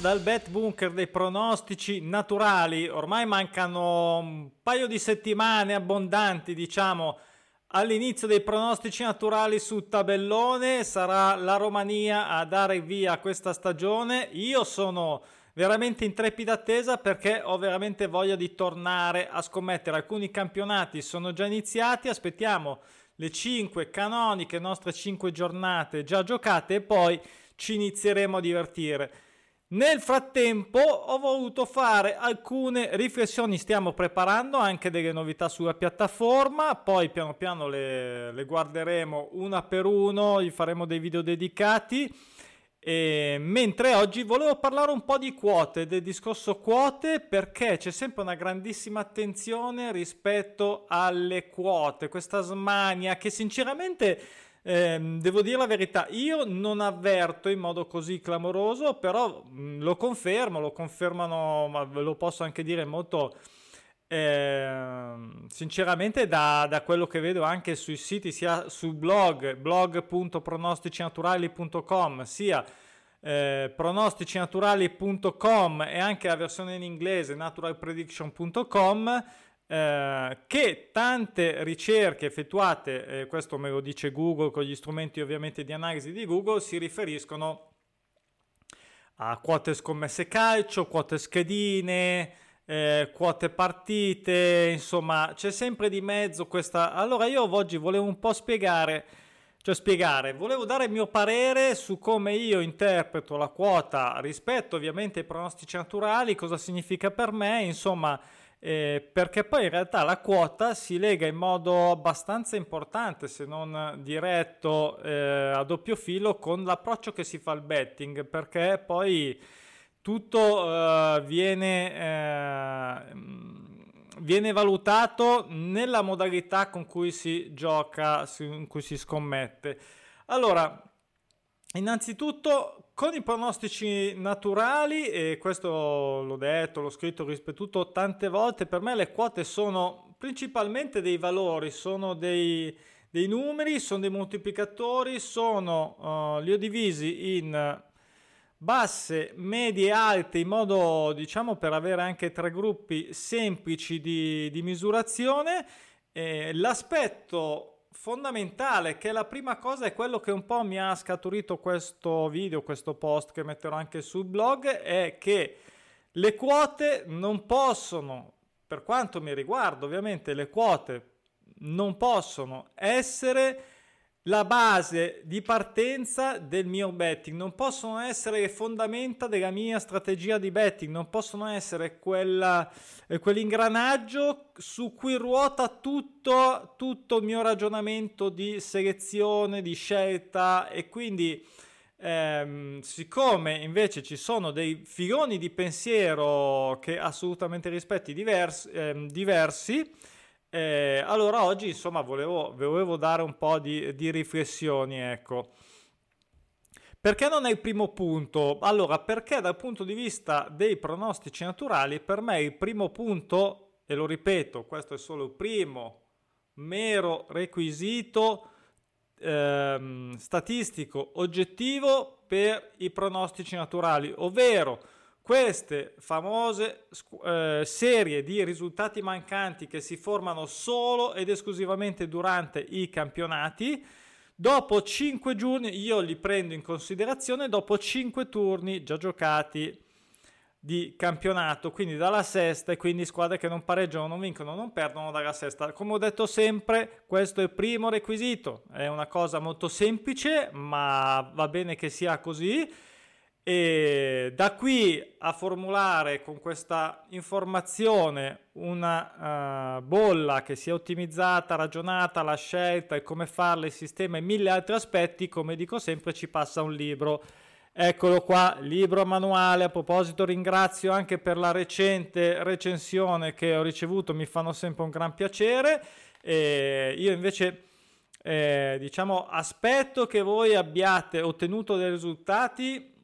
Dal Bet Bunker dei pronostici naturali. Ormai mancano un paio di settimane abbondanti, diciamo, all'inizio dei pronostici naturali su tabellone. Sarà la Romania a dare via questa stagione. Io sono veramente in trepida attesa perché ho veramente voglia di tornare a scommettere. Alcuni campionati sono già iniziati, aspettiamo le 5 canoniche, nostre 5 giornate già giocate e poi ci inizieremo a divertire. Nel frattempo ho voluto fare alcune riflessioni, stiamo preparando anche delle novità sulla piattaforma, poi piano piano le, le guarderemo una per uno, gli faremo dei video dedicati. E, mentre oggi volevo parlare un po' di quote, del discorso quote, perché c'è sempre una grandissima attenzione rispetto alle quote, questa smania che sinceramente eh, devo dire la verità, io non avverto in modo così clamoroso, però mh, mm, lo confermo, lo confermano, ma ve lo posso anche dire molto eh, sinceramente da, da, quello che vedo anche sui siti, sia sul blog, blog.pronosticinaturali.com, sia eh, pronosticinaturali.com e anche la versione in inglese naturalprediction.com eh, che tante ricerche effettuate, eh, questo me lo dice Google con gli strumenti ovviamente di analisi di Google, si riferiscono a quote scommesse calcio, quote schedine, eh, quote partite, insomma c'è sempre di mezzo questa... Allora io oggi volevo un po' spiegare, cioè spiegare, volevo dare il mio parere su come io interpreto la quota rispetto ovviamente ai pronostici naturali, cosa significa per me, insomma eh, perché poi in realtà la quota si lega in modo abbastanza importante, se non diretto eh, a doppio filo, con l'approccio che si fa al betting, perché poi tutto eh, viene, eh, viene valutato nella modalità con cui si gioca, in cui si scommette. Allora, Innanzitutto con i pronostici naturali, e questo l'ho detto, l'ho scritto, ripetuto tante volte, per me le quote sono principalmente dei valori, sono dei, dei numeri, sono dei moltiplicatori, sono, uh, li ho divisi in basse, medie e alte in modo diciamo per avere anche tre gruppi semplici di, di misurazione. Eh, l'aspetto fondamentale, che la prima cosa è quello che un po' mi ha scaturito questo video, questo post che metterò anche sul blog, è che le quote non possono, per quanto mi riguarda ovviamente, le quote non possono essere la base di partenza del mio betting, non possono essere le fondamenta della mia strategia di betting, non possono essere quella, eh, quell'ingranaggio su cui ruota tutto, tutto il mio ragionamento di selezione, di scelta. E quindi ehm, siccome invece ci sono dei filoni di pensiero che assolutamente rispetti diversi, ehm, diversi eh, allora oggi insomma volevo, volevo, dare un po' di, di riflessioni, ecco. Perché non è il primo punto? Allora, perché dal punto di vista dei pronostici naturali, per me il primo punto, e lo ripeto, questo è solo il primo mero requisito ehm, statistico oggettivo per i pronostici naturali, ovvero queste famose eh, serie di risultati mancanti che si formano solo ed esclusivamente durante i campionati, dopo 5 giorni, io li prendo in considerazione dopo 5 turni già giocati di campionato, quindi dalla sesta e quindi squadre che non pareggiano, non vincono, non perdono dalla sesta. Come ho detto sempre, questo è il primo requisito, è una cosa molto semplice, ma va bene che sia così e da qui a formulare con questa informazione una uh, bolla che sia ottimizzata, ragionata, la scelta e come farla, il sistema e mille altri aspetti, come dico sempre, ci passa un libro. Eccolo qua, libro manuale. A proposito, ringrazio anche per la recente recensione che ho ricevuto, mi fanno sempre un gran piacere. E io invece eh, diciamo aspetto che voi abbiate ottenuto dei risultati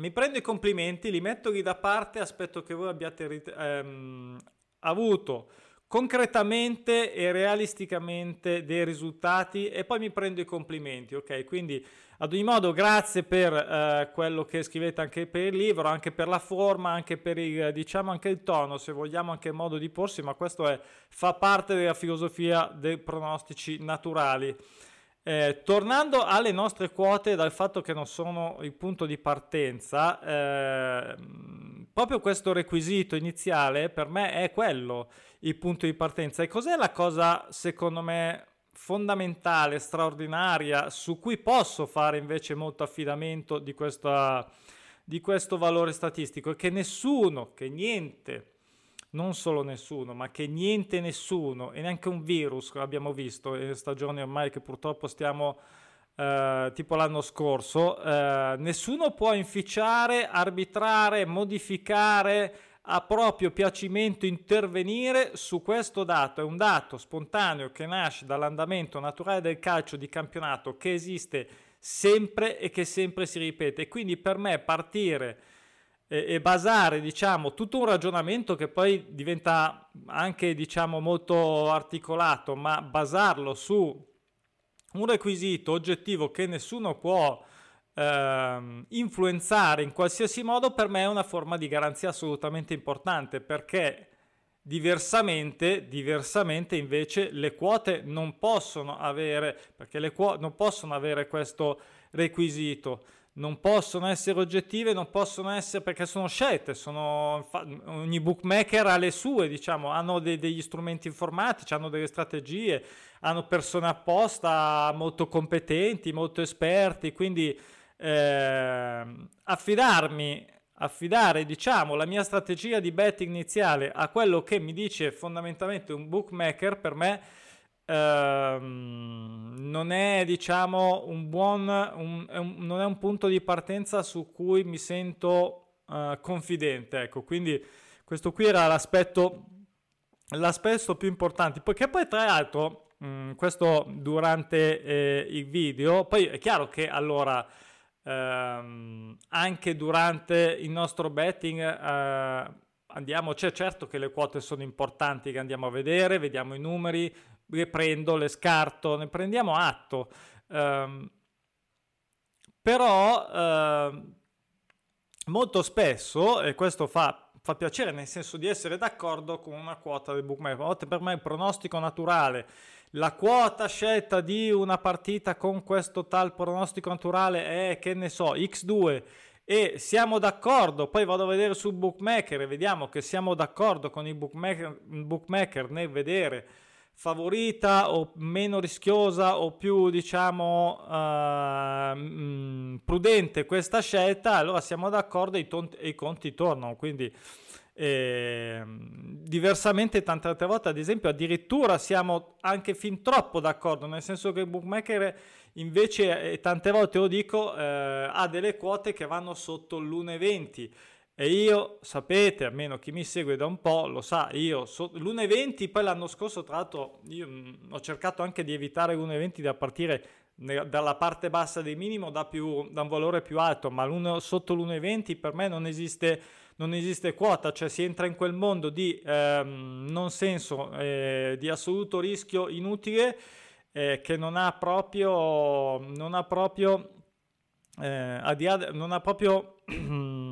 mi prendo i complimenti, li metto lì da parte, aspetto che voi abbiate ehm, avuto concretamente e realisticamente dei risultati e poi mi prendo i complimenti, ok? Quindi ad ogni modo grazie per eh, quello che scrivete anche per il libro, anche per la forma, anche per il, diciamo anche il tono, se vogliamo anche il modo di porsi, ma questo è, fa parte della filosofia dei pronostici naturali. Eh, tornando alle nostre quote, dal fatto che non sono il punto di partenza, eh, proprio questo requisito iniziale per me è quello il punto di partenza. E cos'è la cosa, secondo me, fondamentale, straordinaria, su cui posso fare invece molto affidamento di, questa, di questo valore statistico? È che nessuno, che niente, non solo nessuno, ma che niente nessuno, e neanche un virus, abbiamo visto in stagioni ormai che purtroppo stiamo... Uh, tipo l'anno scorso, uh, nessuno può inficiare, arbitrare, modificare, a proprio piacimento intervenire su questo dato. È un dato spontaneo che nasce dall'andamento naturale del calcio di campionato che esiste sempre e che sempre si ripete. Quindi per me partire e, basare diciamo tutto un ragionamento che poi diventa anche diciamo molto articolato, ma basarlo su un requisito oggettivo che nessuno può ehm, influenzare in qualsiasi modo per me è una forma di garanzia assolutamente importante perché diversamente, diversamente invece le quote non possono avere perché le quote non possono avere questo requisito non possono essere oggettive, non possono essere perché sono scelte, sono, ogni bookmaker ha le sue, diciamo, hanno dei, degli strumenti informatici, hanno delle strategie, hanno persone apposta molto competenti, molto esperti, quindi eh, affidarmi, affidare diciamo la mia strategia di betting iniziale a quello che mi dice fondamentalmente un bookmaker per me ehm, non è diciamo un buon un, un, non è un punto di partenza su cui mi sento uh, confidente ecco. Quindi questo qui era l'aspetto l'aspetto più importante. Perché poi tra l'altro mh, mm, questo durante eh, il video poi è chiaro che allora ehm, anche durante il nostro betting eh, andiamo, c'è certo che le quote sono importanti che andiamo a vedere, vediamo i numeri, le prendo, le scarto, ne prendiamo atto. Um, però uh, molto spesso, e questo fa, fa, piacere nel senso di essere d'accordo con una quota del bookmaker, a volte per me il pronostico naturale la quota scelta di una partita con questo tal pronostico naturale è, che ne so, x2 e siamo d'accordo, poi vado a vedere sul bookmaker e vediamo che siamo d'accordo con il bookmaker, bookmaker nel vedere favorita o meno rischiosa o più diciamo uh, prudente questa scelta, allora siamo d'accordo e i, tonti, i conti tornano, quindi eh, diversamente tante altre volte, ad esempio, addirittura siamo anche fin troppo d'accordo, nel senso che il bookmaker invece eh, tante volte lo dico eh, ha delle quote che vanno sotto l'1,20 e io sapete, almeno chi mi segue da un po' lo sa, io so, l'1,20 poi l'anno scorso tra l'altro io mh, mm, ho cercato anche di evitare l'1,20 da partire dalla parte bassa del minimo da, più, da un valore più alto, ma sotto l'1,20 per me non esiste non esiste quota, cioè si entra in quel mondo di ehm, non senso, eh, di assoluto rischio inutile eh, che non ha proprio, non ha proprio, eh, non ha proprio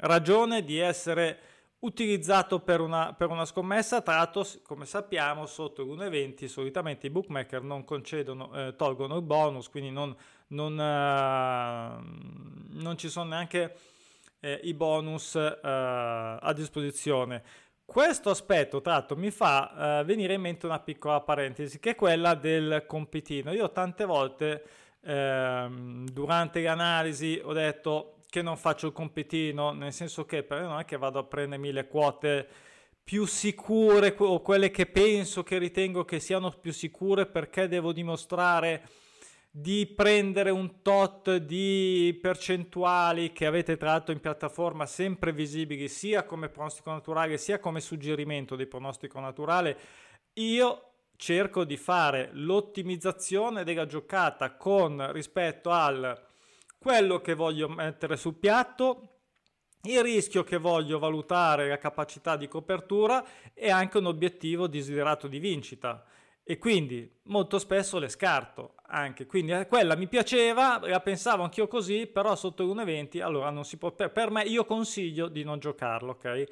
ragione di essere utilizzato per una, per una scommessa, tra l'altro come sappiamo sotto l'1,20 solitamente i bookmaker non concedono, eh, tolgono il bonus, quindi non, non, uh, non ci sono neanche eh, i bonus eh, a disposizione. Questo aspetto, tra l'altro, mi fa eh, venire in mente una piccola parentesi, che è quella del compitino. Io tante volte ehm, durante le analisi ho detto che non faccio il compitino, nel senso che per me non è che vado a prendermi le quote più sicure o quelle che penso, che ritengo che siano più sicure perché devo dimostrare di prendere un tot di percentuali che avete tra l'altro in piattaforma sempre visibili sia come pronostico naturale sia come suggerimento di pronostico naturale, io cerco di fare l'ottimizzazione della giocata con rispetto al quello che voglio mettere sul piatto il rischio che voglio valutare la capacità di copertura è anche un obiettivo desiderato di vincita e quindi molto spesso le scarto anche. Quindi eh, quella mi piaceva, la pensavo anch'io così, però sotto il 1,20 allora non si può, per me io consiglio di non giocarlo, ok?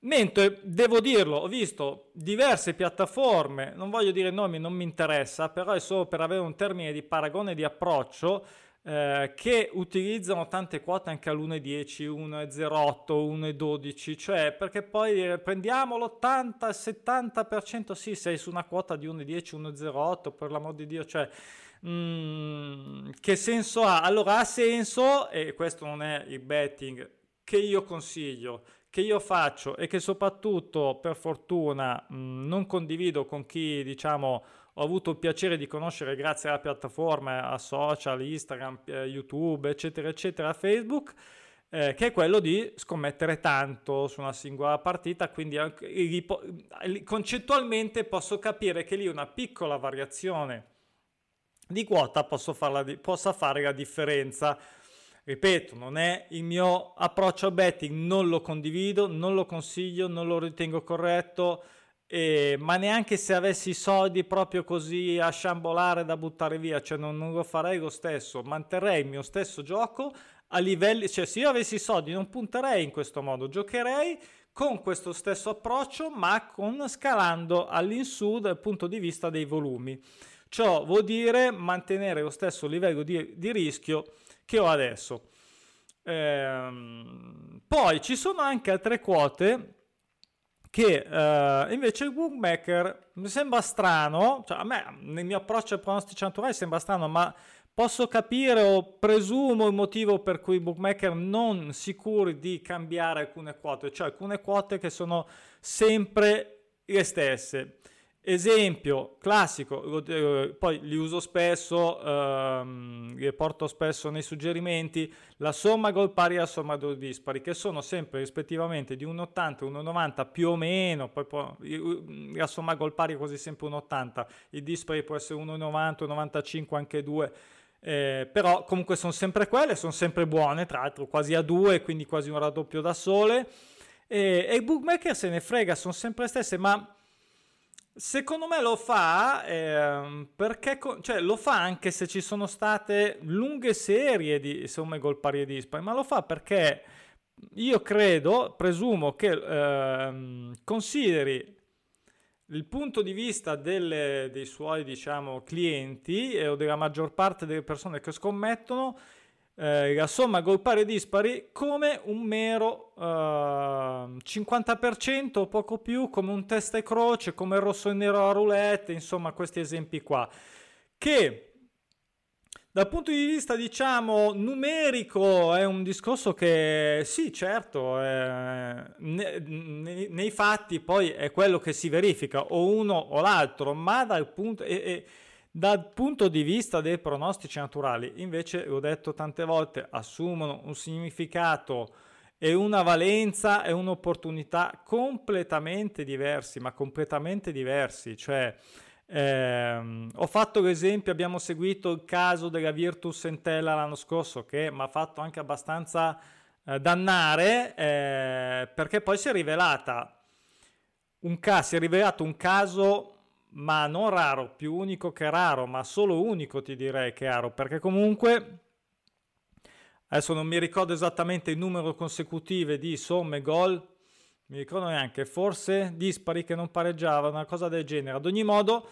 Mentre devo dirlo, ho visto diverse piattaforme, non voglio dire nomi, non mi interessa, però è solo per avere un termine di paragone di approccio eh, che utilizzano tante quote anche all'1,10, 1,08, 1,12, cioè perché poi prendiamo l'80, il 70%, sì, sei su una quota di 1,10, 1,08, per l'amor di Dio, cioè mm, che senso ha? Allora ha senso, e questo non è il betting che io consiglio, che io faccio e che soprattutto per fortuna mh, non condivido con chi diciamo ho avuto il piacere di conoscere grazie alla piattaforma, a social, Instagram, eh, YouTube, eccetera, eccetera, Facebook, eh, che è quello di scommettere tanto su una singola partita, quindi anche, concettualmente posso capire che lì una piccola variazione di quota farla, possa fare la differenza. Ripeto, non è il mio approccio a betting, non lo condivido, non lo consiglio, non lo ritengo corretto e, ma neanche se avessi soldi proprio così a sciambolare da buttare via, cioè non, non, lo farei lo stesso, manterrei il mio stesso gioco a livelli, cioè se io avessi soldi non punterei in questo modo, giocherei con questo stesso approccio ma con scalando all'insù dal punto di vista dei volumi. Ciò vuol dire mantenere lo stesso livello di, di rischio che ho adesso. Ehm, poi ci sono anche altre quote che uh, invece il bookmaker mi sembra strano, cioè a me nel mio approccio ai pronostici naturali sembra strano, ma posso capire o presumo il motivo per cui i bookmaker non sicuri di cambiare alcune quote, cioè alcune quote che sono sempre le stesse. Esempio classico, eh, poi li uso spesso, ehm, li porto spesso nei suggerimenti, la somma gol pari e la somma gol dispari, che sono sempre rispettivamente di 1,80 e 1,90 più o meno, poi può, la somma gol pari è quasi sempre 1,80, il dispari può essere 1,90, 1,95, anche 2, eh, però comunque sono sempre quelle, sono sempre buone, tra l'altro quasi a 2, quindi quasi un raddoppio da sole, e, e il bookmaker se ne frega, sono sempre stesse, ma Secondo me lo fa eh, perché cioè, lo fa anche se ci sono state lunghe serie di somme gol pari e dispari, ma lo fa perché io credo, presumo che eh, consideri il punto di vista delle, dei suoi diciamo, clienti eh, o della maggior parte delle persone che scommettono eh, la somma gol pari dispari come un mero ehm, 50% o poco più, come un testa e croce, come rosso e nero a roulette, insomma questi esempi qua, che dal punto di vista diciamo numerico è un discorso che sì certo eh, ne, ne, nei fatti poi è quello che si verifica o uno o l'altro ma dal punto e, e, dal punto di vista dei pronostici naturali, invece, ho detto tante volte, assumono un significato e una valenza e un'opportunità completamente diversi, ma completamente diversi. Cioè, ehm, ho fatto l'esempio, abbiamo seguito il caso della Virtus Entella l'anno scorso, che mi ha fatto anche abbastanza eh, dannare, eh, perché poi si è rivelata un caso, si è rivelato un caso ma non raro, più unico che raro, ma solo unico ti direi che raro, perché comunque adesso non mi ricordo esattamente il numero consecutivo di somme gol, mi ricordo neanche, forse dispari che non pareggiavano, una cosa del genere. Ad ogni modo,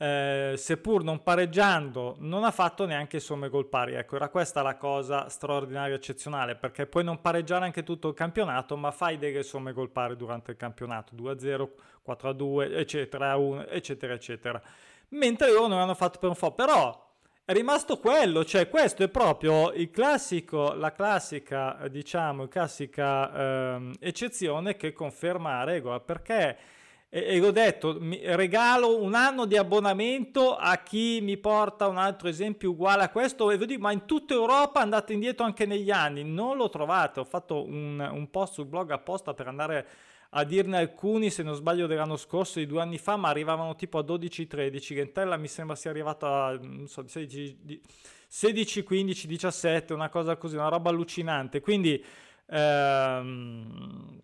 eh, seppur non pareggiando, non ha fatto neanche somme gol pari. Ecco, era questa la cosa straordinaria eccezionale, perché puoi non pareggiare anche tutto il campionato, ma fai delle somme gol pari durante il campionato, 2-0, 4-2, eccetera, 1, eccetera, eccetera. Mentre loro non hanno fatto per un po', però è rimasto quello, cioè questo è proprio il classico, la classica, diciamo, classica ehm, eccezione che conferma la regola, perché e, l'ho detto, regalo un anno di abbonamento a chi mi porta un altro esempio uguale a questo e vi dico, ma in tutta Europa andate indietro anche negli anni, non lo trovate, ho fatto un, un post sul blog apposta per andare a dirne alcuni, se non sbaglio dell'anno scorso, di due anni fa, ma arrivavano tipo a 12-13, Gentella mi sembra sia arrivata a so, 16, 16, 15, 17, una cosa così, una roba allucinante, quindi Ehm,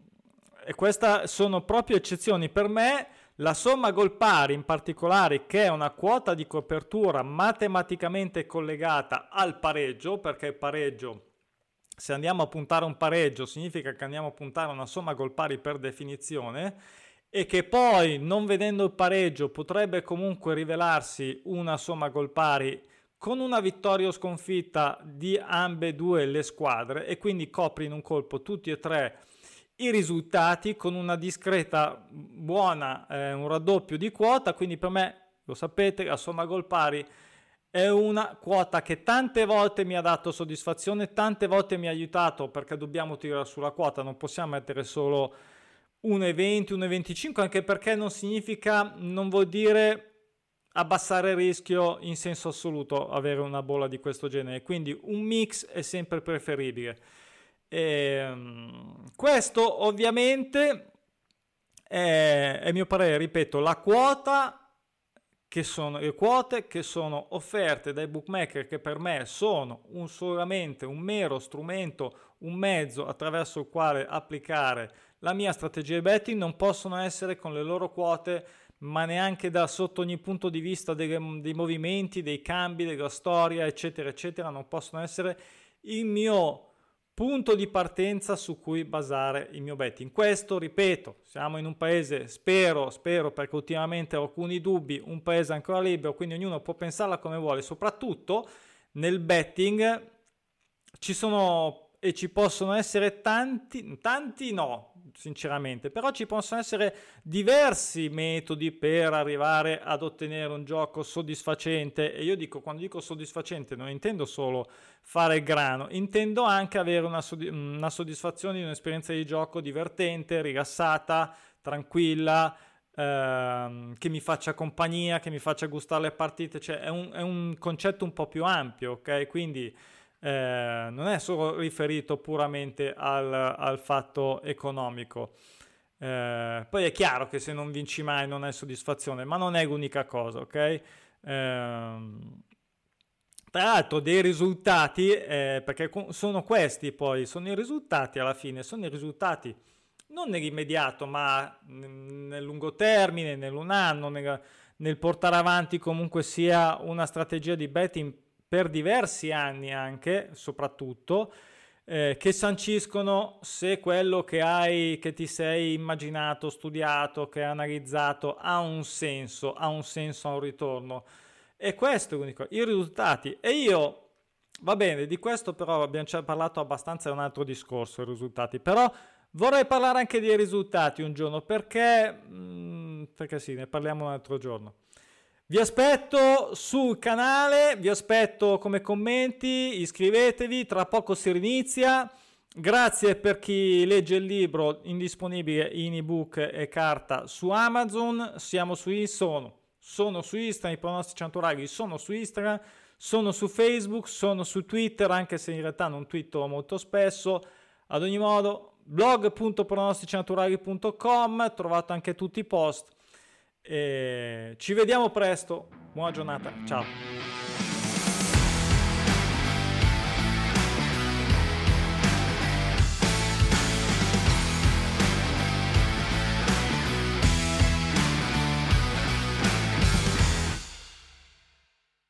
queste sono proprio eccezioni. Per me la somma gol pari in particolare, che è una quota di copertura matematicamente collegata al pareggio, perché il pareggio, se andiamo a puntare un pareggio, significa che andiamo a puntare una somma gol pari per definizione, e che poi, non vedendo il pareggio, potrebbe comunque rivelarsi una somma gol pari con una vittoria o sconfitta di ambedue le squadre e quindi copri in un colpo tutti e tre i risultati con una discreta buona, eh, un raddoppio di quota, quindi per me, lo sapete, la somma gol pari è una quota che tante volte mi ha dato soddisfazione, tante volte mi ha aiutato perché dobbiamo tirare sulla quota, non possiamo mettere solo 1,20, 1,25, anche perché non significa, non vuol dire abbassare il rischio in senso assoluto avere una bolla di questo genere, quindi un mix è sempre preferibile. Ehm, questo ovviamente è, è mio parere, ripeto, la quota che sono le quote che sono offerte dai bookmaker che per me sono un, solamente un mero strumento, un mezzo attraverso il quale applicare la mia strategia di betting, non possono essere con le loro quote ma neanche da sotto ogni punto di vista dei, dei movimenti, dei cambi, della storia, eccetera, eccetera, non possono essere il mio punto di partenza su cui basare il mio betting. Questo, ripeto, siamo in un paese, spero, spero perché ultimamente ho alcuni dubbi, un paese ancora libero, quindi ognuno può pensarla come vuole, soprattutto nel betting ci sono e ci possono essere tanti, tanti no, sinceramente, però ci possono essere diversi metodi per arrivare ad ottenere un gioco soddisfacente e io dico, quando dico soddisfacente non intendo solo fare il grano, intendo anche avere una, una soddisfazione di un'esperienza di gioco divertente, rilassata, tranquilla, ehm, che mi faccia compagnia, che mi faccia gustare le partite, cioè è un, è un concetto un po' più ampio, ok? Quindi eh, non è solo riferito puramente al, al fatto economico. Eh, poi è chiaro che se non vinci mai non hai soddisfazione, ma non è l'unica cosa, ok? Eh, tra l'altro dei risultati, eh, perché sono questi poi, sono i risultati alla fine, sono i risultati non nell'immediato, ma nel lungo termine, nell'un anno, nel, nel portare avanti comunque sia una strategia di betting per diversi anni anche, soprattutto, eh, che sanciscono se quello che hai, che ti sei immaginato, studiato, che hai analizzato ha un senso, ha un senso, ha un ritorno. E questo è l'unico, i risultati. E io, va bene, di questo però abbiamo già parlato abbastanza, è un altro discorso, i risultati, però vorrei parlare anche dei risultati un giorno, perché, mh, mm, perché sì, ne parliamo un altro giorno. Vi aspetto sul canale, vi aspetto come commenti, iscrivetevi, tra poco si rinizia. Grazie per chi legge il libro indisponibile in ebook e carta su Amazon. Siamo su sono, sono su Instagram, i pronostici anturaghi sono su Instagram, sono su Facebook, sono su Twitter, anche se in realtà non twitto molto spesso. Ad ogni modo, blog.pronosticinaturali.com, trovate anche tutti i post. E ci vediamo presto. Buona giornata. Ciao.